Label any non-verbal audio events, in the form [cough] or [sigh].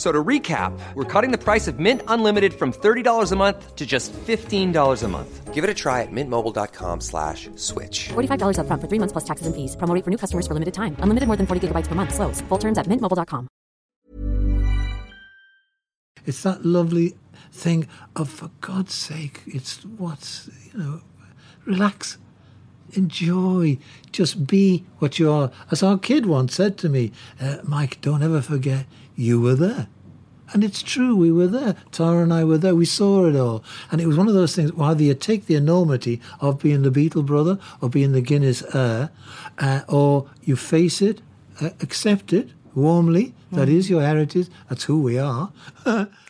F- So to recap, we're cutting the price of Mint Unlimited from $30 a month to just $15 a month. Give it a try at mintmobile.com slash switch. $45 upfront for three months plus taxes and fees. Promo for new customers for limited time. Unlimited more than 40 gigabytes per month. Slows. Full terms at mintmobile.com. It's that lovely thing of, for God's sake, it's what's, you know, relax, enjoy, just be what you are. As our kid once said to me, uh, Mike, don't ever forget you were there. And it's true, we were there. Tara and I were there. We saw it all. And it was one of those things where either you take the enormity of being the Beatle brother or being the Guinness heir, uh, or you face it, uh, accept it warmly. That is your heritage. That's who we are. [laughs]